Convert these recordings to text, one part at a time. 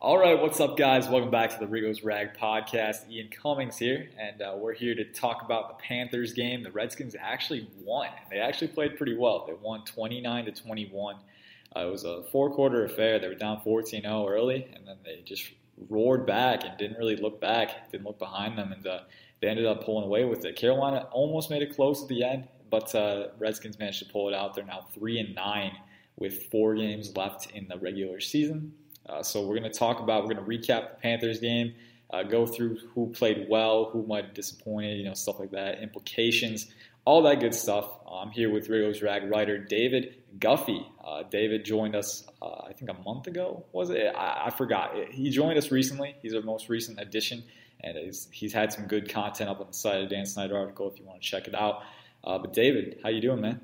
All right, what's up, guys? Welcome back to the Riggo's Rag podcast. Ian Cummings here, and uh, we're here to talk about the Panthers game. The Redskins actually won. They actually played pretty well. They won 29 to 21. Uh, it was a four-quarter affair. They were down 14-0 early, and then they just roared back and didn't really look back, didn't look behind them, and uh, they ended up pulling away with it. Carolina almost made it close at the end, but uh, Redskins managed to pull it out. They're now three and nine with four games left in the regular season. Uh, so we're going to talk about, we're going to recap the Panthers game, uh, go through who played well, who might have disappointed, you know, stuff like that, implications, all that good stuff. I'm here with Riggo's Rag writer David Guffey. Uh, David joined us, uh, I think, a month ago, was it? I, I, forgot. He joined us recently. He's our most recent addition, and he's, he's had some good content up on the side of Dan Snyder article if you want to check it out. Uh, but David, how you doing, man?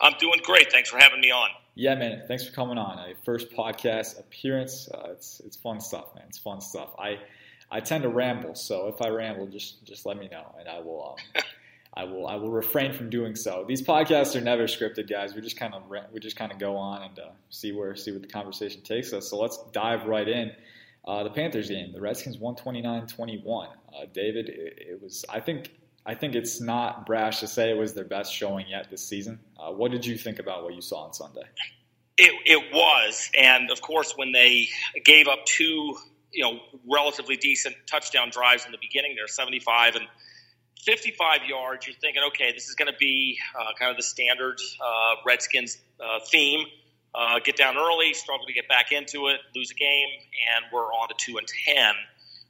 I'm doing great. Thanks for having me on. Yeah, man. Thanks for coming on. A first podcast appearance. Uh, it's it's fun stuff, man. It's fun stuff. I I tend to ramble, so if I ramble, just just let me know, and I will. Um, I will I will refrain from doing so. These podcasts are never scripted, guys. We just kind of we just kind of go on and uh, see where see what the conversation takes us. So let's dive right in. Uh, the Panthers game, the Redskins 129-21. Uh, David, it, it, was I think I think it's not brash to say it was their best showing yet this season. Uh, what did you think about what you saw on Sunday? It, it was, and of course, when they gave up two, you know, relatively decent touchdown drives in the beginning, they're 75 and 55 yards. You're thinking, okay, this is going to be uh, kind of the standard uh, Redskins uh, theme. Uh, get down early, struggle to get back into it, lose a game, and we're on to two and ten.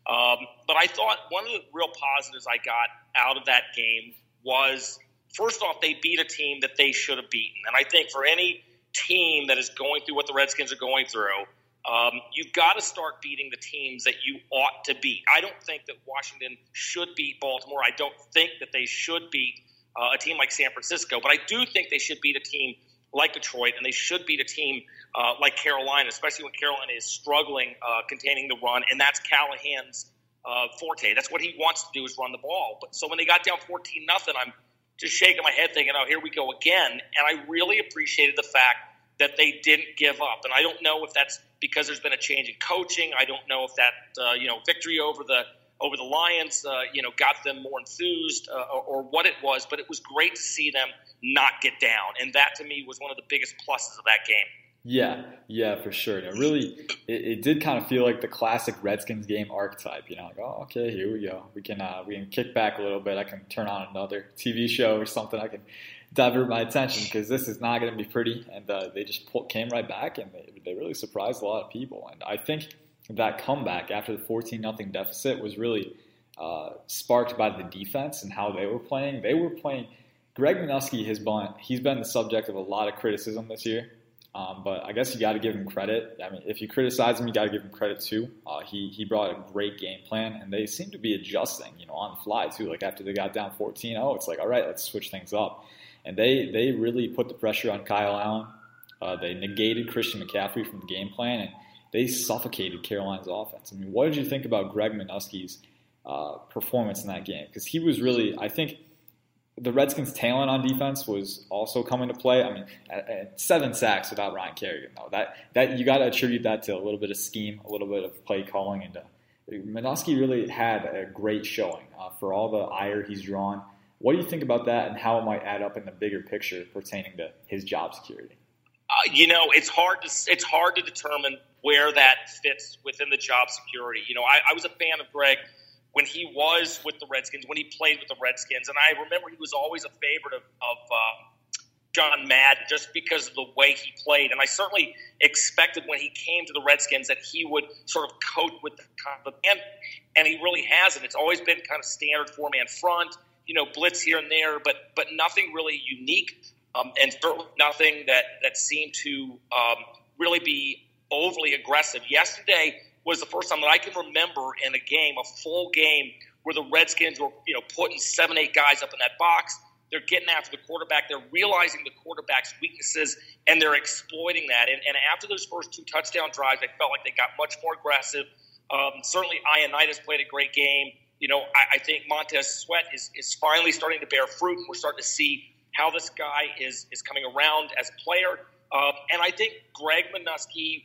Um, but I thought one of the real positives I got out of that game was first off, they beat a team that they should have beaten. And I think for any team that is going through what the Redskins are going through, um, you've got to start beating the teams that you ought to beat. I don't think that Washington should beat Baltimore. I don't think that they should beat uh, a team like San Francisco, but I do think they should beat a team like Detroit, and they should beat a team uh, like Carolina, especially when Carolina is struggling uh, containing the run, and that's Callahan's uh, forte. That's what he wants to do is run the ball. But so when they got down fourteen nothing, I'm just shaking my head, thinking, "Oh, here we go again." And I really appreciated the fact that they didn't give up. And I don't know if that's because there's been a change in coaching. I don't know if that uh, you know victory over the over the Lions, uh, you know, got them more enthused uh, or, or, what it was. But it was great to see them not get down, and that to me was one of the biggest pluses of that game. Yeah, yeah, for sure. It really, it, it, did kind of feel like the classic Redskins game archetype. You know, like, oh, okay, here we go. We can uh, we can kick back a little bit. I can turn on another TV show or something. I can divert my attention because this is not going to be pretty. And uh, they just came right back, and they, they really surprised a lot of people. And I think that comeback after the 14 nothing deficit was really uh, sparked by the defense and how they were playing. They were playing. Greg Manusky has been he's been the subject of a lot of criticism this year, um, but I guess you got to give him credit. I mean, if you criticize him, you got to give him credit too. Uh, he he brought a great game plan, and they seem to be adjusting, you know, on the fly too. Like after they got down 14-0, it's like all right, let's switch things up, and they they really put the pressure on Kyle Allen. Uh, they negated Christian McCaffrey from the game plan, and they suffocated Carolina's offense. I mean, what did you think about Greg Manusky's uh, performance in that game? Because he was really, I think, the Redskins' talent on defense was also coming to play. I mean, at, at seven sacks without Ryan Kerrigan, though, that that you got to attribute that to a little bit of scheme, a little bit of play calling, and uh, really had a great showing uh, for all the ire he's drawn. What do you think about that, and how it might add up in the bigger picture pertaining to his job security? Uh, you know, it's hard to it's hard to determine where that fits within the job security. You know, I, I was a fan of Greg when he was with the Redskins, when he played with the Redskins, and I remember he was always a favorite of, of uh, John Madden just because of the way he played. And I certainly expected when he came to the Redskins that he would sort of cope with the kind of and, and he really hasn't. It's always been kind of standard four man front, you know, blitz here and there, but but nothing really unique, um, and certainly nothing that that seemed to um, really be overly aggressive. Yesterday was the first time that I can remember in a game, a full game, where the Redskins were, you know, putting seven, eight guys up in that box. They're getting after the quarterback. They're realizing the quarterback's weaknesses, and they're exploiting that. And, and after those first two touchdown drives, I felt like they got much more aggressive. Um, certainly, Ioannidis played a great game. You know, I, I think Montez Sweat is, is finally starting to bear fruit, and we're starting to see how this guy is is coming around as a player. Um, and I think Greg Manusky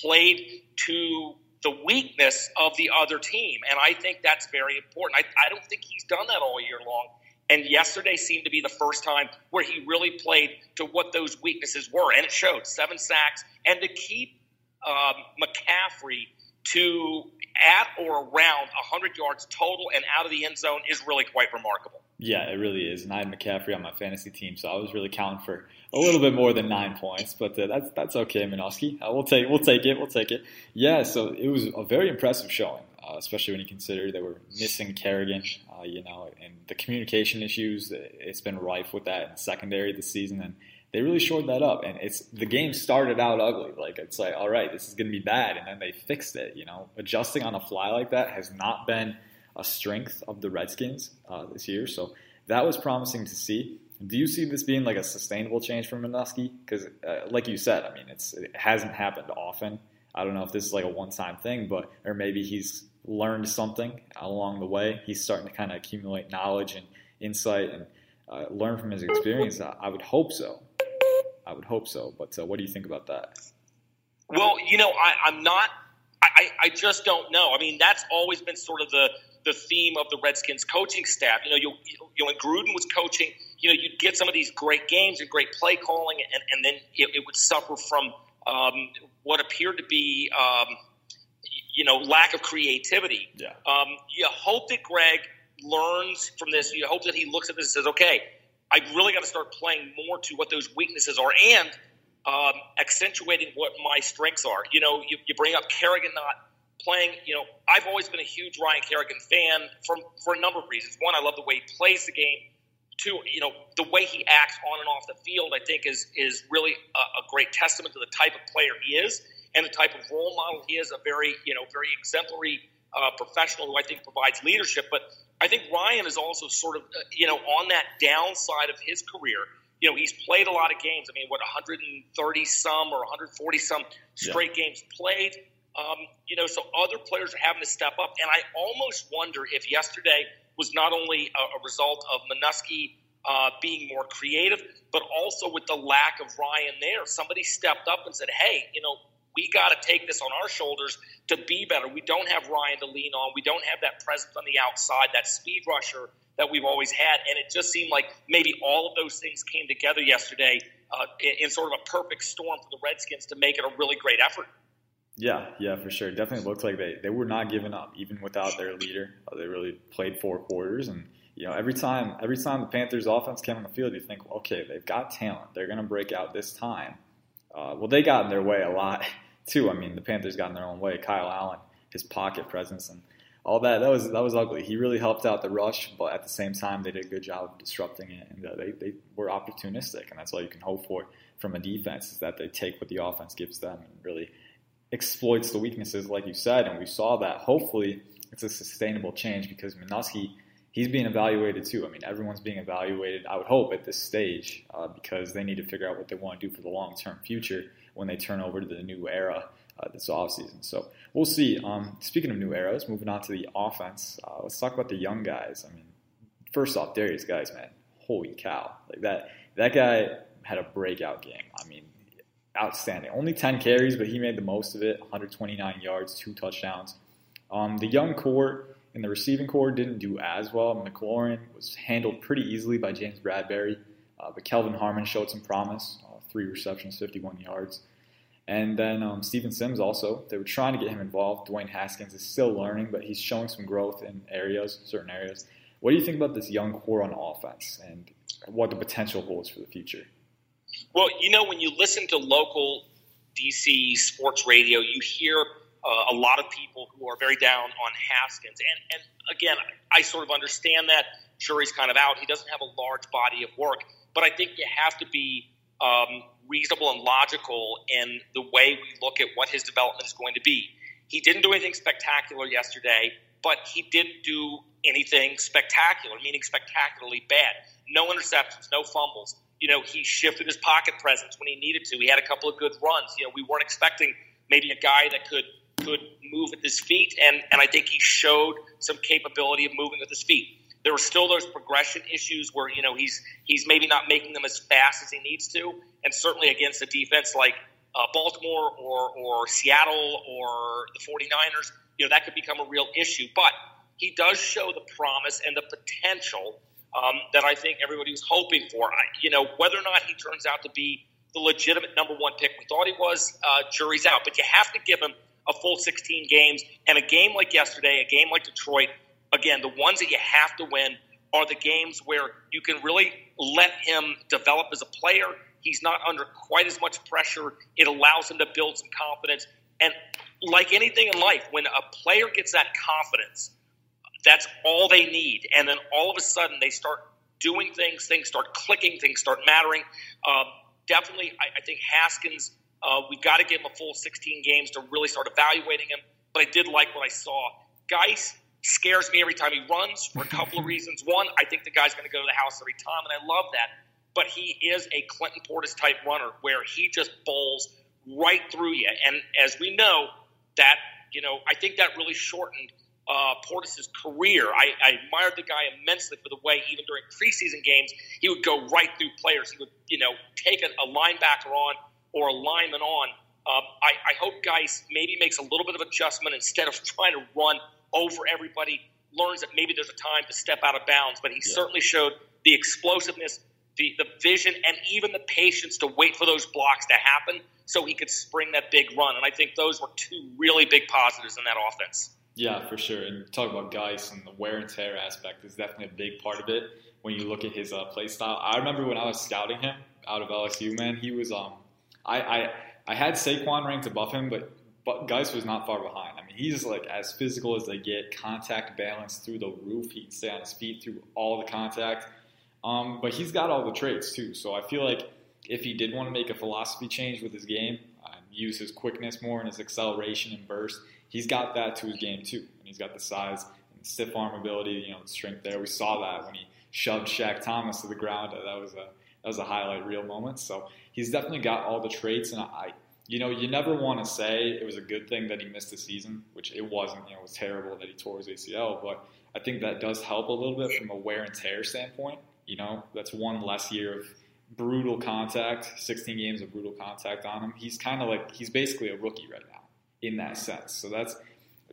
played to the weakness of the other team. And I think that's very important. I, I don't think he's done that all year long. And yesterday seemed to be the first time where he really played to what those weaknesses were. And it showed seven sacks. And to keep um, McCaffrey to at or around 100 yards total and out of the end zone is really quite remarkable. Yeah, it really is. And I had McCaffrey on my fantasy team, so I was really counting for a little bit more than nine points, but uh, that's that's okay, Manusky. Uh, we'll take we'll take it. We'll take it. Yeah, so it was a very impressive showing, uh, especially when you consider they were missing Kerrigan, uh, you know, and the communication issues. It's been rife with that in secondary this season, and they really shored that up. And it's the game started out ugly. Like it's like, all right, this is going to be bad, and then they fixed it. You know, adjusting on a fly like that has not been a strength of the Redskins uh, this year. So that was promising to see. Do you see this being like a sustainable change for Manusky? Because, uh, like you said, I mean, it's it hasn't happened often. I don't know if this is like a one-time thing, but or maybe he's learned something along the way. He's starting to kind of accumulate knowledge and insight and uh, learn from his experience. I, I, would hope so. I would hope so. But uh, what do you think about that? Well, you know, I, am not. I, I just don't know. I mean, that's always been sort of the the theme of the Redskins coaching staff. You know, you, you know, when Gruden was coaching, you know, you'd get some of these great games and great play calling, and, and then it, it would suffer from um, what appeared to be, um, you know, lack of creativity. Yeah. Um, you hope that Greg learns from this. You hope that he looks at this and says, okay, I really got to start playing more to what those weaknesses are and um, accentuating what my strengths are. You know, you, you bring up Kerrigan not playing, you know, I've always been a huge Ryan Kerrigan fan from for a number of reasons. One, I love the way he plays the game. Two, you know, the way he acts on and off the field, I think is is really a, a great testament to the type of player he is and the type of role model he is. A very, you know, very exemplary uh, professional who I think provides leadership. But I think Ryan is also sort of, uh, you know, on that downside of his career. You know, he's played a lot of games. I mean, what 130 some or 140 some straight yeah. games played. Um, you know, so other players are having to step up, and I almost wonder if yesterday was not only a, a result of Manusky uh, being more creative, but also with the lack of Ryan there. Somebody stepped up and said, "Hey, you know, we got to take this on our shoulders to be better. We don't have Ryan to lean on. We don't have that presence on the outside, that speed rusher that we've always had. And it just seemed like maybe all of those things came together yesterday uh, in, in, sort of a perfect storm for the Redskins to make it a really great effort. Yeah, yeah, for sure. Definitely looked like they, they were not giving up, even without their leader. Uh, they really played four quarters, and you know every time every time the Panthers' offense came on the field, you think, okay, they've got talent. They're going to break out this time. Uh, well, they got in their way a lot too. I mean, the Panthers got in their own way. Kyle Allen, his pocket presence, and all that that was that was ugly. He really helped out the rush, but at the same time, they did a good job of disrupting it, and uh, they they were opportunistic, and that's all you can hope for from a defense is that they take what the offense gives them and really exploits the weaknesses, like you said, and we saw that. Hopefully, it's a sustainable change because Manusky, he's being evaluated too. I mean, everyone's being evaluated. I would hope at this stage uh, because they need to figure out what they want to do for the long term future when they turn over to the new era uh, this offseason. So we'll see. Um, speaking of new eras, moving on to the offense, uh, let's talk about the young guys. I mean, first off, Derrius Guice, man, holy cow! Like that, that guy had a breakout game. I mean, outstanding. Only 10 carries, but he made the most of it 129 yards, two touchdowns. Um, the young core in the receiving core didn't do as well. McLaurin was handled pretty easily by James Bradberry, uh, but Kelvin Harmon showed some promise uh, three receptions, 51 yards. And then um, Steven Sims also, they were trying to get him involved. Dwayne Haskins is still learning, but he's showing some growth in areas, certain areas. What do you think about this young core on offense and what the potential holds for the future? Well, you know, when you listen to local DC sports radio, you hear uh, a lot of people who are very down on Haskins. And, and again, I sort of understand that. Jury's kind of out. He doesn't have a large body of work. But I think you have to be um, reasonable and logical in the way we look at what his development is going to be. He didn't do anything spectacular yesterday, but he didn't do anything spectacular, meaning spectacularly bad. No interceptions, no fumbles you know, he shifted his pocket presence when he needed to. He had a couple of good runs. You know, we weren't expecting maybe a guy that could could move with his feet, and and I think he showed some capability of moving with his feet. There were still those progression issues where you know he's he's maybe not making them as fast as he needs to, and certainly against a defense like uh, Baltimore or, or Seattle or the 49ers, you know, that could become a real issue. But he does show the promise and the potential um, that I think everybody was hoping for. I, you know, whether or not he turns out to be the legitimate number one pick we thought he was, uh, jury's out. But you have to give him a full 16 games. And a game like yesterday, a game like Detroit, again, the ones that you have to win are the games where you can really let him develop as a player. He's not under quite as much pressure. It allows him to build some confidence. And like anything in life, when a player gets that confidence, that's all they need. And then all of a sudden they start doing things, things start clicking, things start mattering. Um, definitely, I, I, think Haskins, uh, we've got to give him a full 16 games to really start evaluating him. But I did like what I saw. Guice scares me every time he runs for a couple of reasons. One, I think the guy's going to go to the house every time, and I love that. But he is a Clinton Portis type runner where he just bowls right through you. And as we know, that, you know, I think that really shortened uh, Portis's career. I, I admired the guy immensely for the way, even during preseason games, he would go right through players. He would, you know, take a, a linebacker on or a lineman on. Uh, I, I hope Guice maybe makes a little bit of adjustment instead of trying to run over everybody, learns that maybe there's a time to step out of bounds. But he yeah. certainly showed the explosiveness, the, the vision, and even the patience to wait for those blocks to happen so he could spring that big run. And I think those were two really big positives in that offense. Yeah, for sure. And talk about Guice and the wear and tear aspect is definitely a big part of it when you look at his uh, play style. I remember when I was scouting him out of LSU, man, he was um, I I, I had Saquon ranked above him, but but Guice was not far behind. I mean, he's like as physical as they get, contact balance through the roof. He can stay on his feet through all the contact. Um, but he's got all the traits too. So I feel like if he did want to make a philosophy change with his game, use his quickness more and his acceleration and burst, he's got that to his game too. And he's got the size and stiff arm ability, you know, the strength there. We saw that when he shoved Shaq Thompson to the ground. Uh, that was a that was a highlight reel moment. So he's definitely got all the traits, and I you know, you never want to say it was a good thing that he missed the season, which it wasn't. You know, it was terrible that he tore his ACL, but I think that does help a little bit from a wear and tear standpoint. You know, that's one less year of brutal contact, 16 games of brutal contact on him. He's kind of like he's basically a rookie right now in that sense. So that's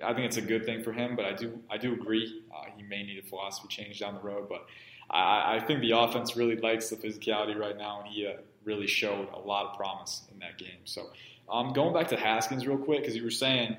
I think it's a good thing for him. But I do I do agree uh, he may need a philosophy change down the road. But I, I think the offense really likes the physicality right now, and he uh, really showed a lot of promise in that game. So, um, going back to Haskins real quick, because you were saying,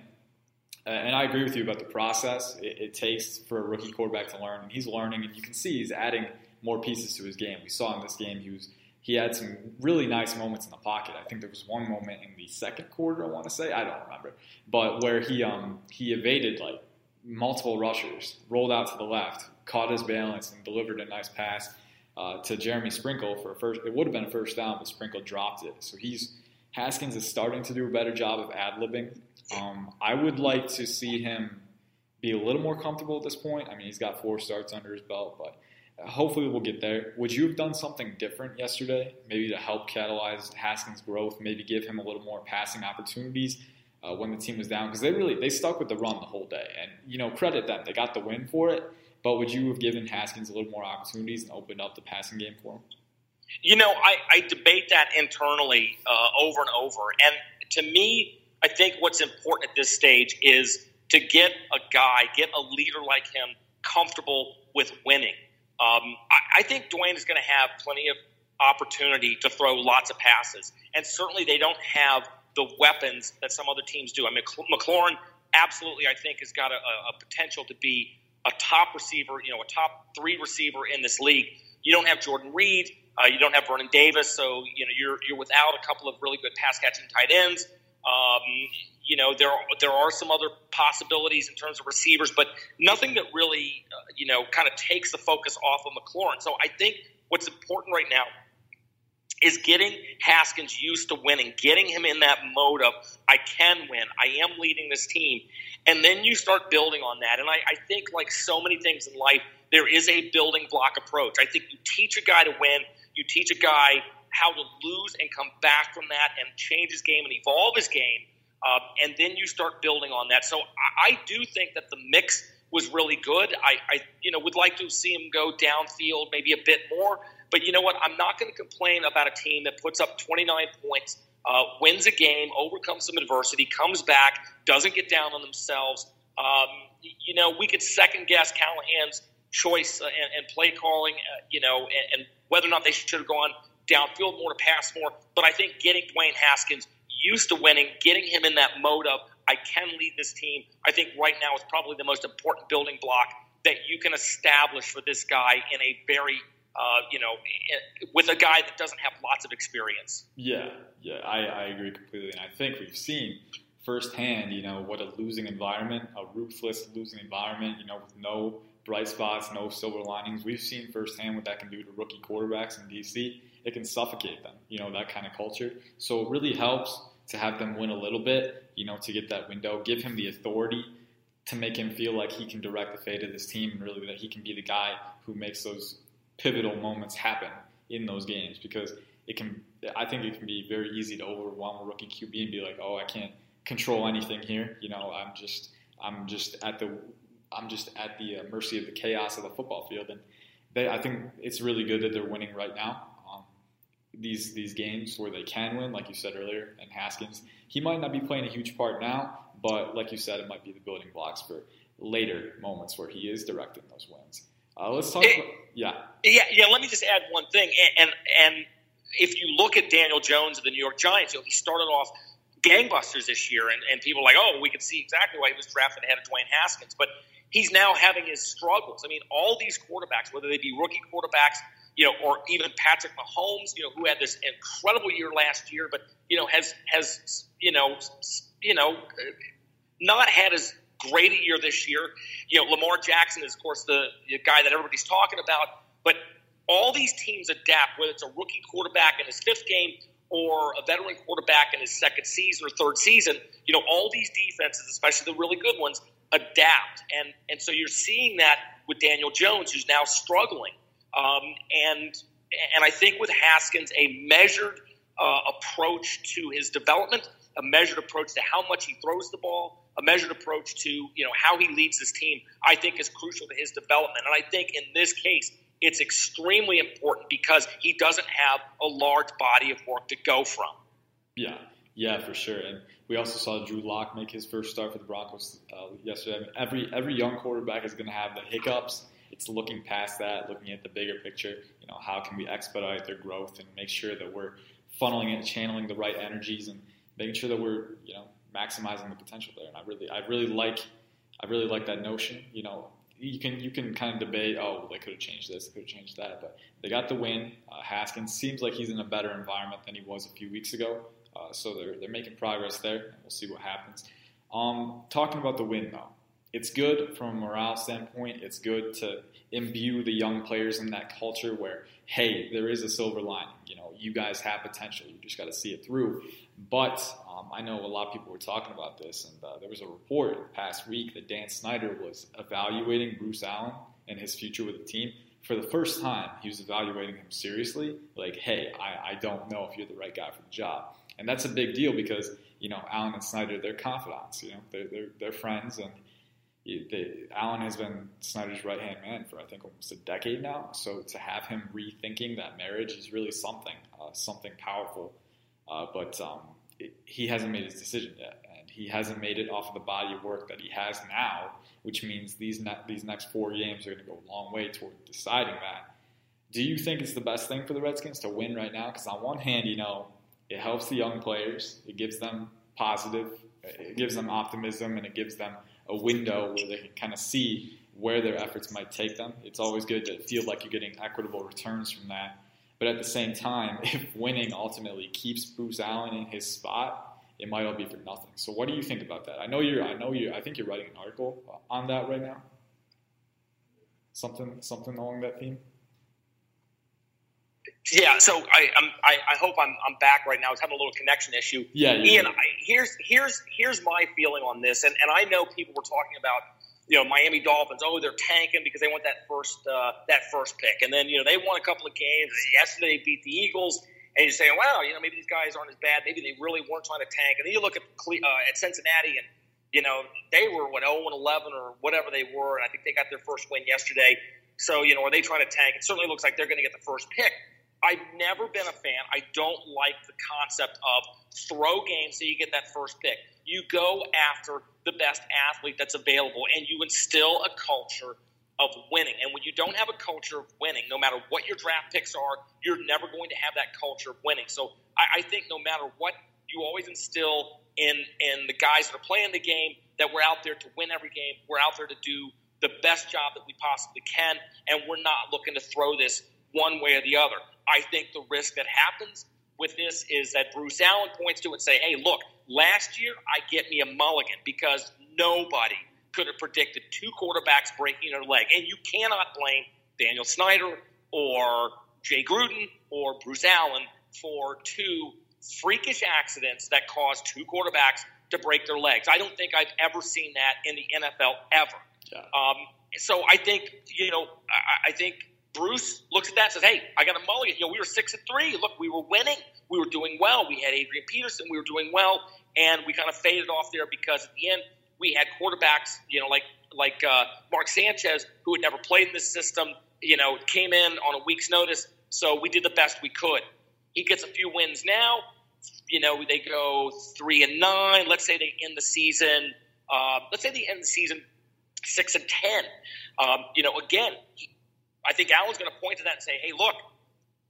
and I agree with you about the process it, it, takes for a rookie quarterback to learn, and he's learning, and you can see he's adding more pieces to his game. We saw in this game he was he had some really nice moments in the pocket. I think there was one moment in the second quarter, I want to say, I don't remember, but where he um, he evaded like multiple rushers, rolled out to the left, caught his balance, and delivered a nice pass uh, to Jeremy Sprinkle for a first. It would have been a first down, but Sprinkle dropped it. So he's Haskins is starting to do a better job of ad libbing. Um, I would like to see him be a little more comfortable at this point. I mean, he's got four starts under his belt, but hopefully we'll get there. Would you have done something different yesterday, maybe to help catalyze Haskins' growth, maybe give him a little more passing opportunities uh, when the team was down? Because they really they stuck with the run the whole day, and you know credit them, they got the win for it. But would you have given Haskins a little more opportunities and opened up the passing game for him? You know, I, I debate that internally uh, over and over. And to me, I think what's important at this stage is to get a guy, get a leader like him comfortable with winning. Um, I, I think Dwayne is going to have plenty of opportunity to throw lots of passes. And certainly they don't have the weapons that some other teams do. I mean, McLaurin absolutely, I think, has got a, a potential to be a top receiver, you know, a top three receiver in this league. You don't have Jordan Reed, uh, you don't have Vernon Davis, so you know you're you're without a couple of really good pass catching tight ends. Um, you know there there are some other possibilities in terms of receivers, but nothing that really uh, you know kind of takes the focus off of McLaurin. So I think what's important right now is getting Haskins used to winning, getting him in that mode of I can win, I am leading this team, and then you start building on that. And I, I think, like so many things in life, there is a building block approach. I think you teach a guy to win, you teach a guy how to lose and come back from that and change his game and evolve his game, uh, and then you start building on that. So I, I do think that the mix was really good. I, I, you know, would like to see him go downfield maybe a bit more. But you know what? I'm not going to complain about a team that puts up 29 points uh, wins a game, overcomes some adversity, comes back, doesn't get down on themselves. Um, you know, we could second guess Callahan's choice uh, and, and, play calling, uh, you know, and, and, whether or not they should have gone downfield more to pass more. But I think getting Dwayne Haskins used to winning, getting him in that mode of I can lead this team, I think right now is probably the most important building block that you can establish for this guy in a very uh, you know, with a guy that doesn't have lots of experience. Yeah, yeah, I, I agree completely. And I think we've seen firsthand, you know, what a losing environment, a ruthless losing environment, you know, with no bright spots, no silver linings. We've seen firsthand what that can do to rookie quarterbacks in DC. It can suffocate them, you know, that kind of culture. So it really helps to have them win a little bit, you know, to get that window, give him the authority to make him feel like he can direct the fate of this team and really that he can be the guy who makes those pivotal moments happen in those games because it can. I think it can be very easy to overwhelm a rookie QB and be like, "Oh, I can't control anything here." You know, I'm just I'm just at the I'm just at the uh, mercy of the chaos of the football field, and they, I think it's really good that they're winning right now. These these games where they can win, like you said earlier, and Haskins, he might not be playing a huge part now, but like you said, it might be the building blocks for later moments where he is directing those wins. Uh, let's talk. It, about, yeah. Yeah. Yeah. Let me just add one thing, and, and and if you look at Daniel Jones of the New York Giants, you know, he started off gangbusters this year, and, and people are like, oh, we can see exactly why he was drafted ahead of Dwayne Haskins, but he's now having his struggles. I mean, all these quarterbacks, whether they be rookie quarterbacks, you know, or even Patrick Mahomes, you know, who had this incredible year last year, but you know, has has you know, you know, not had as great a year this year. You know, Lamar Jackson is, of course, the, the guy that everybody's talking about. But all these teams adapt, whether it's a rookie quarterback in his fifth game or a veteran quarterback in his second season or third season. You know, all these defenses, especially the really good ones, adapt, and and so you're seeing that with Daniel Jones, who's now struggling. Um, and and I think with Haskins, a measured uh, approach to his development, a measured approach to how much he throws the ball, a measured approach to you know how he leads his team, I think is crucial to his development. And I think in this case, it's extremely important because he doesn't have a large body of work to go from. Yeah, yeah, for sure. And we also saw Drew Lock make his first start for the Broncos uh, yesterday. I mean, every every young quarterback is going to have the hiccups. It's looking past that, looking at the bigger picture. You know, how can we expedite their growth and make sure that we're funneling and channeling the right energies and making sure that we're you know maximizing the potential there. And I really, I really like, I really like that notion. You know, you can you can kind of debate, oh, they could have changed this, could have changed that, but they got the win. Uh, Haskins seems like he's in a better environment than he was a few weeks ago, uh, so they're they're making progress there. And we'll see what happens. Um, talking about the win though, it's good from a morale standpoint. It's good to imbue the young players in that culture where, hey, there is a silver lining. You know, you guys have potential. You just got to see it through. But um, I know a lot of people were talking about this, and uh, there was a report the past week that Dan Snyder was evaluating Bruce Allen and his future with the team. For the first time, he was evaluating him seriously. Like, hey, I, I don't know if you're the right guy for the job, and that's a big deal because you know Allen and Snyder, they're confidants. You know, they're they're, they're friends, and they, Allen has been Snyder's right hand man for I think almost a decade now. So to have him rethinking that marriage is really something, uh, something powerful. Uh, but um, it, he hasn't made his decision yet, and he hasn't made it off of the body of work that he has now, which means these ne- these next four games are going to go a long way toward deciding that. Do you think it's the best thing for the Redskins to win right now? Because on one hand, you know, it helps the young players, it gives them positive, it gives them optimism, and it gives them a window where they can kind of see where their efforts might take them. It's always good to feel like you're getting equitable returns from that. But at the same time, if winning ultimately keeps Bruce Allen in his spot, it might all be for nothing. So what do you think about that? I know you're I know you I think you're writing an article on that right now. Something something along that theme? Yeah, so I, I'm, I, I hope I'm, I'm back right now. I was having a little connection issue. Yeah, Ian. I, here's here's here's my feeling on this, and, and I know people were talking about you know Miami Dolphins. Oh, they're tanking because they want that first uh, that first pick, and then you know they won a couple of games. Yesterday, they beat the Eagles, and you're saying, wow, you know maybe these guys aren't as bad. Maybe they really weren't trying to tank. And then you look at uh, at Cincinnati, and you know they were what 0 and 11 or whatever they were, and I think they got their first win yesterday. So you know, are they trying to tank? It certainly looks like they're going to get the first pick. I've never been a fan. I don't like the concept of throw games so you get that first pick. You go after the best athlete that's available and you instill a culture of winning. And when you don't have a culture of winning, no matter what your draft picks are, you're never going to have that culture of winning. So I, I think no matter what, you always instill in in the guys that are playing the game that we're out there to win every game. We're out there to do the best job that we possibly can, and we're not looking to throw this one way or the other. I think the risk that happens with this is that Bruce Allen points to it and say, "Hey, look, last year I get me a mulligan because nobody could have predicted two quarterbacks breaking their leg, and you cannot blame Daniel Snyder or Jay Gruden or Bruce Allen for two freakish accidents that caused two quarterbacks to break their legs. I don't think I've ever seen that in the NFL ever. Yeah. Um, so I think you know I, I think Bruce looks at that and says, "Hey, I got a mulligan. You know, we were six and three. Look, we were winning. We were doing well. We had Adrian Peterson. We were doing well, and we kind of faded off there because at the end we had quarterbacks, you know, like like uh, Mark Sanchez, who had never played in this system. You know, came in on a week's notice, so we did the best we could. He gets a few wins now. You know, they go three and nine. Let's say they end the season. Uh, let's say they end the season six and ten. Um, you know, again, I think Allen's going to point to that and say, "Hey, look,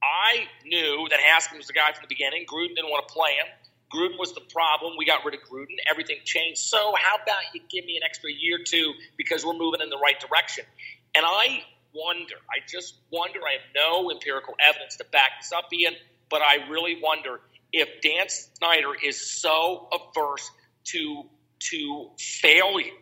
I knew that Haskins was the guy from the beginning. Gruden didn't want to play him. Gruden was the problem. We got rid of Gruden. Everything changed. So how about you give me an extra year or two because we're moving in the right direction?" And I wonder. I just wonder. I have no empirical evidence to back this up, Ian, but I really wonder if Dan Snyder is so averse to to failure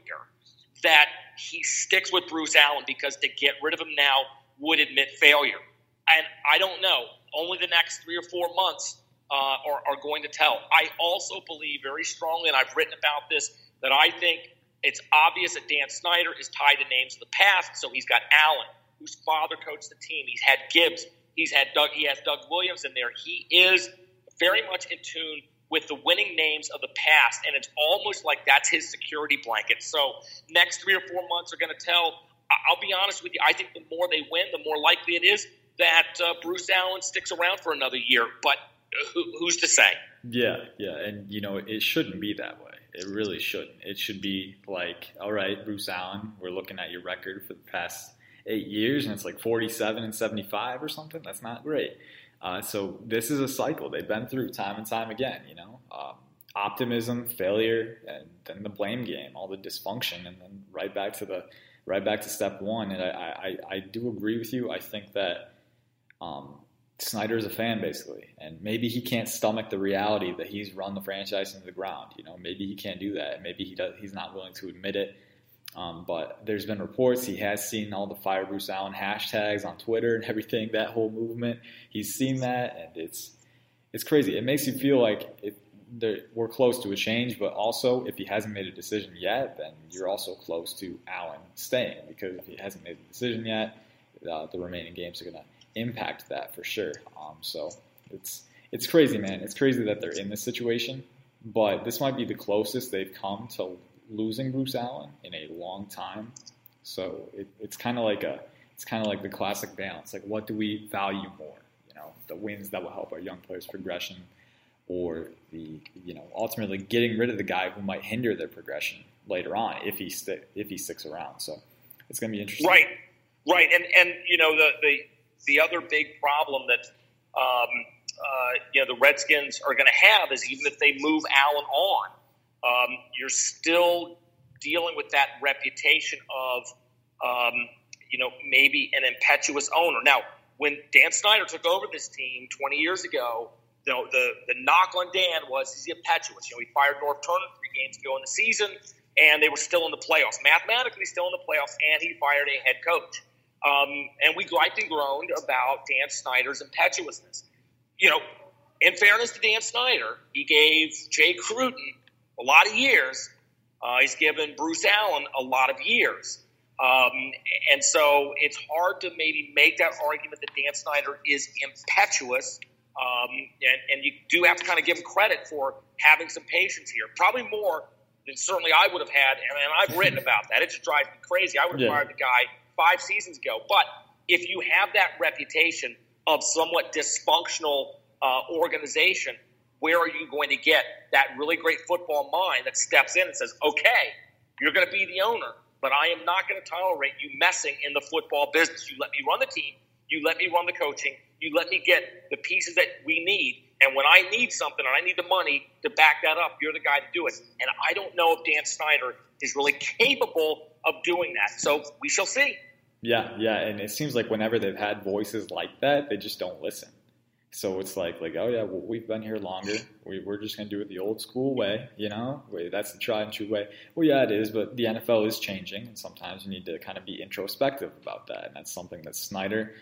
that he sticks with Bruce Allen because to get rid of him now would admit failure. And I don't know. Only the next three or four months uh, are, are going to tell. I also believe very strongly, and I've written about this, that I think it's obvious that Dan Snyder is tied to names of the past. So he's got Allen, whose father coached the team. He's had Gibbs. He's had Doug. He has Doug Williams in there. He is very much in tune with the winning names of the past, and it's almost like that's his security blanket. So next three or four months are going to tell. I'll be honest with you. I think the more they win, the more likely it is that uh, Bruce Allen sticks around for another year. But who, who's to say? Yeah, yeah, and you know it shouldn't be that way. It really shouldn't. It should be like, all right, Bruce Allen, we're looking at your record for the past eight years, and it's like 47 and 75 or something. That's not great. Uh, so this is a cycle they've been through time and time again. You know, um, optimism, failure, and then the blame game, all the dysfunction, and then right back to the right back to step one. And I, I, I do agree with you. I think that um, Snyder is a fan basically, and maybe he can't stomach the reality that he's run the franchise into the ground. You know, maybe he can't do that. Maybe he does. He's not willing to admit it. Um, but there's been reports he has seen all the Fire Bruce Allen hashtags on Twitter and everything, that whole movement. He's seen that, and it's it's crazy. It makes you feel like it, we're close to a change, but also if he hasn't made a decision yet, then you're also close to Allen staying because if he hasn't made a decision yet, uh, the remaining games are going to impact that for sure. Um, so it's it's crazy, man. It's crazy that they're in this situation, but this might be the closest they've come to losing Bruce Allen in a long time. So it, it's kind of like a it's kind of like the classic balance. Like, what do we value more? You know, the wins that will help our young players' progression, or the you know ultimately getting rid of the guy who might hinder their progression later on if he if he sticks around. So it's going to be interesting. Right, right, and and you know the the the other big problem that um, uh, you know the Redskins are going to have is even if they move Allen on um, you're still dealing with that reputation of, um, you know, maybe an impetuous owner. Now, when Dan Snyder took over this team 20 years ago, know, the, the knock on Dan was he's impetuous. You know, he fired Norv Turner three games ago in the season, and they were still in the playoffs, mathematically still in the playoffs, and he fired a head coach. Um, and we griped and groaned about Dan Snyder's impetuousness. You know, in fairness to Dan Snyder, he gave Jay Gruden a lot of years. Uh, he's given Bruce Allen a lot of years. Um, and so it's hard to maybe make that argument that Dan Snyder is impetuous. Um, and, and, you do have to kind of give him credit for having some patience here. Probably more than certainly I would have had. And, and I've written about that. It just drives me crazy. I would have yeah. fired the guy five seasons ago. But if you have that reputation of somewhat dysfunctional uh, organization, where are you going to get that really great football mind that steps in and says, okay, you're going to be the owner, but I am not going to tolerate you messing in the football business. You let me run the team. You let me run the coaching. You let me get the pieces that we need. And when I need something and I need the money to back that up, you're the guy to do it. And I don't know if Dan Snyder is really capable of doing that. So we shall see. Yeah, yeah, and it seems like whenever they've had voices like that, they just don't listen. So it's like, like, oh yeah, well, we've been here longer. We, are just gonna do it the old school way, you know. That's the tried and true way. Well, yeah, it is, but the NFL is changing, and sometimes you need to kind of be introspective about that. And that's something that Snyder,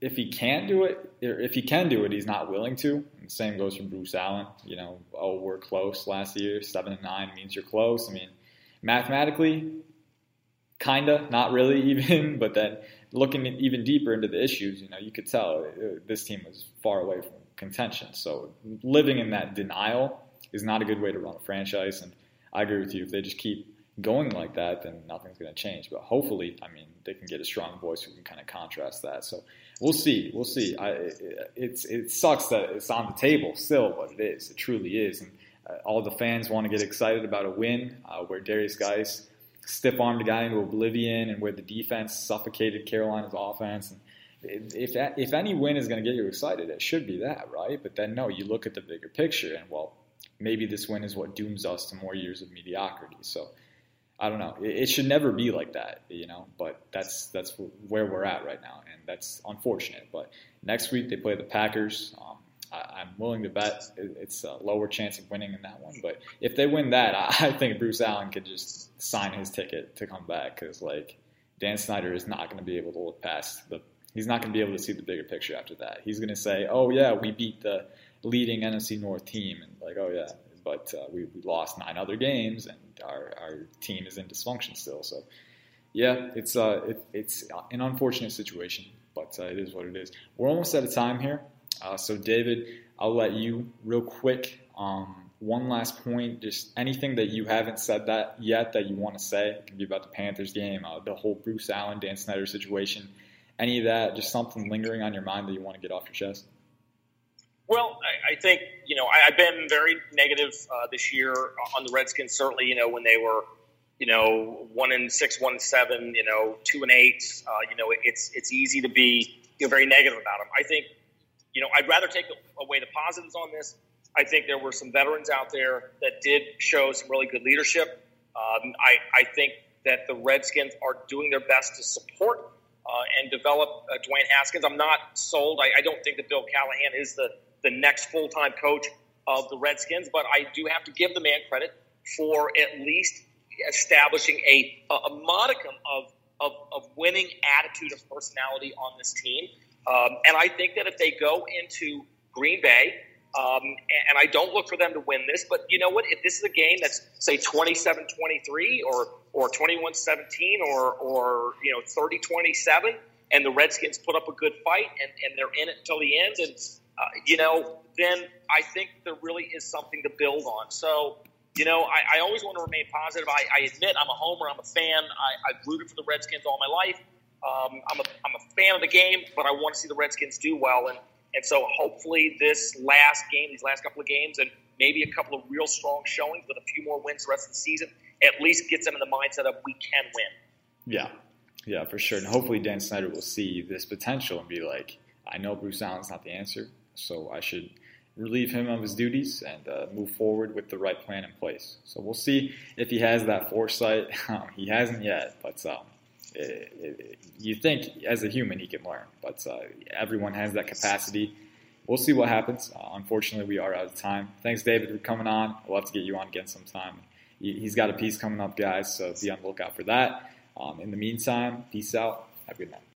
if he can't do it, if he can do it, he's not willing to. And the same goes for Bruce Allen. You know, oh, we're close last year. Seven and nine means you're close. I mean, mathematically, kinda, not really even, but then looking even deeper into the issues, you know, you could tell uh, this team was far away from contention. So living in that denial is not a good way to run a franchise. And I agree with you. If they just keep going like that, then nothing's going to change. But hopefully, I mean, they can get a strong voice who can kind of contrast that. So we'll see. We'll see. I, it, it's it sucks that it's on the table still, but it is. It truly is. And uh, all the fans want to get excited about a win uh, where Derrius Guice stiff armed a guy into oblivion and where the defense suffocated Carolina's offense. And if if any win is going to get you excited, it should be that, right? But then no, you look at the bigger picture and well, maybe this win is what dooms us to more years of mediocrity. So I don't know. It, it should never be like that, you know. But that's that's where we're at right now, and that's unfortunate. But next week they play the Packers. Um, I, am willing to bet it's a lower chance of winning in that one. But if they win that, I think Bruce Allen could just sign his ticket to come back because like Dan Snyder is not going to be able to look past the. He's not going to be able to see the bigger picture after that. He's going to say, "Oh yeah, we beat the leading NFC North team," and like, "Oh yeah, but uh, we, we lost nine other games, and our, our team is in dysfunction still." So, yeah, it's uh, it, it's an unfortunate situation, but uh, it is what it is. We're almost out of time here. Uh, so, David, I'll let you real quick. Um, one last point, just anything that you haven't said that yet that you want to say. It can be about the Panthers game, uh, the whole Bruce Allen, Dan Snyder situation, any of that, just something lingering on your mind that you want to get off your chest. Well, I, I think you know I, have been very negative uh, this year on the Redskins. Certainly, you know when they were, you know, one and six, one and seven, you know, two and eight. Uh, you know, it's it's easy to be you know, very negative about them. I think you know, I'd rather take away the positives on this. I think there were some veterans out there that did show some really good leadership. Um, I, I, think that the Redskins are doing their best to support uh, and develop uh, Dwayne Haskins. I'm not sold. I, I, don't think that Bill Callahan is the, the next full time coach of the Redskins, but I do have to give the man credit for at least establishing a, a modicum of, of, of winning attitude of personality on this team. Um, and I think that if they go into Green Bay, um, and I don't look for them to win this, but you know what? If this is a game that's say 27-23 or or 21-17 or or you know 30-27, and the Redskins put up a good fight and, and they're in it until the end, and uh, you know, then I think there really is something to build on. So. You know, I, I always want to remain positive. I, I admit I'm a homer. I'm a fan. I, I've rooted for the Redskins all my life. Um, I'm, a, I'm a fan of the game, but I want to see the Redskins do well. And, and so hopefully this last game, these last couple of games, and maybe a couple of real strong showings with a few more wins the rest of the season, at least gets them in the mindset of we can win. Yeah, yeah, for sure. And hopefully Dan Snyder will see this potential and be like, I know Bruce Allen's not the answer, so I should relieve him of his duties and uh, move forward with the right plan in place. So we'll see if he has that foresight. he hasn't yet, but um, it, it, you think as a human he can learn, but uh, everyone has that capacity. We'll see what happens. Uh, unfortunately, we are out of time. Thanks, David, for coming on. I'd love to get you on again sometime. He's got a piece coming up, guys, so be on the lookout for that. Um, in the meantime, peace out. Have a good night.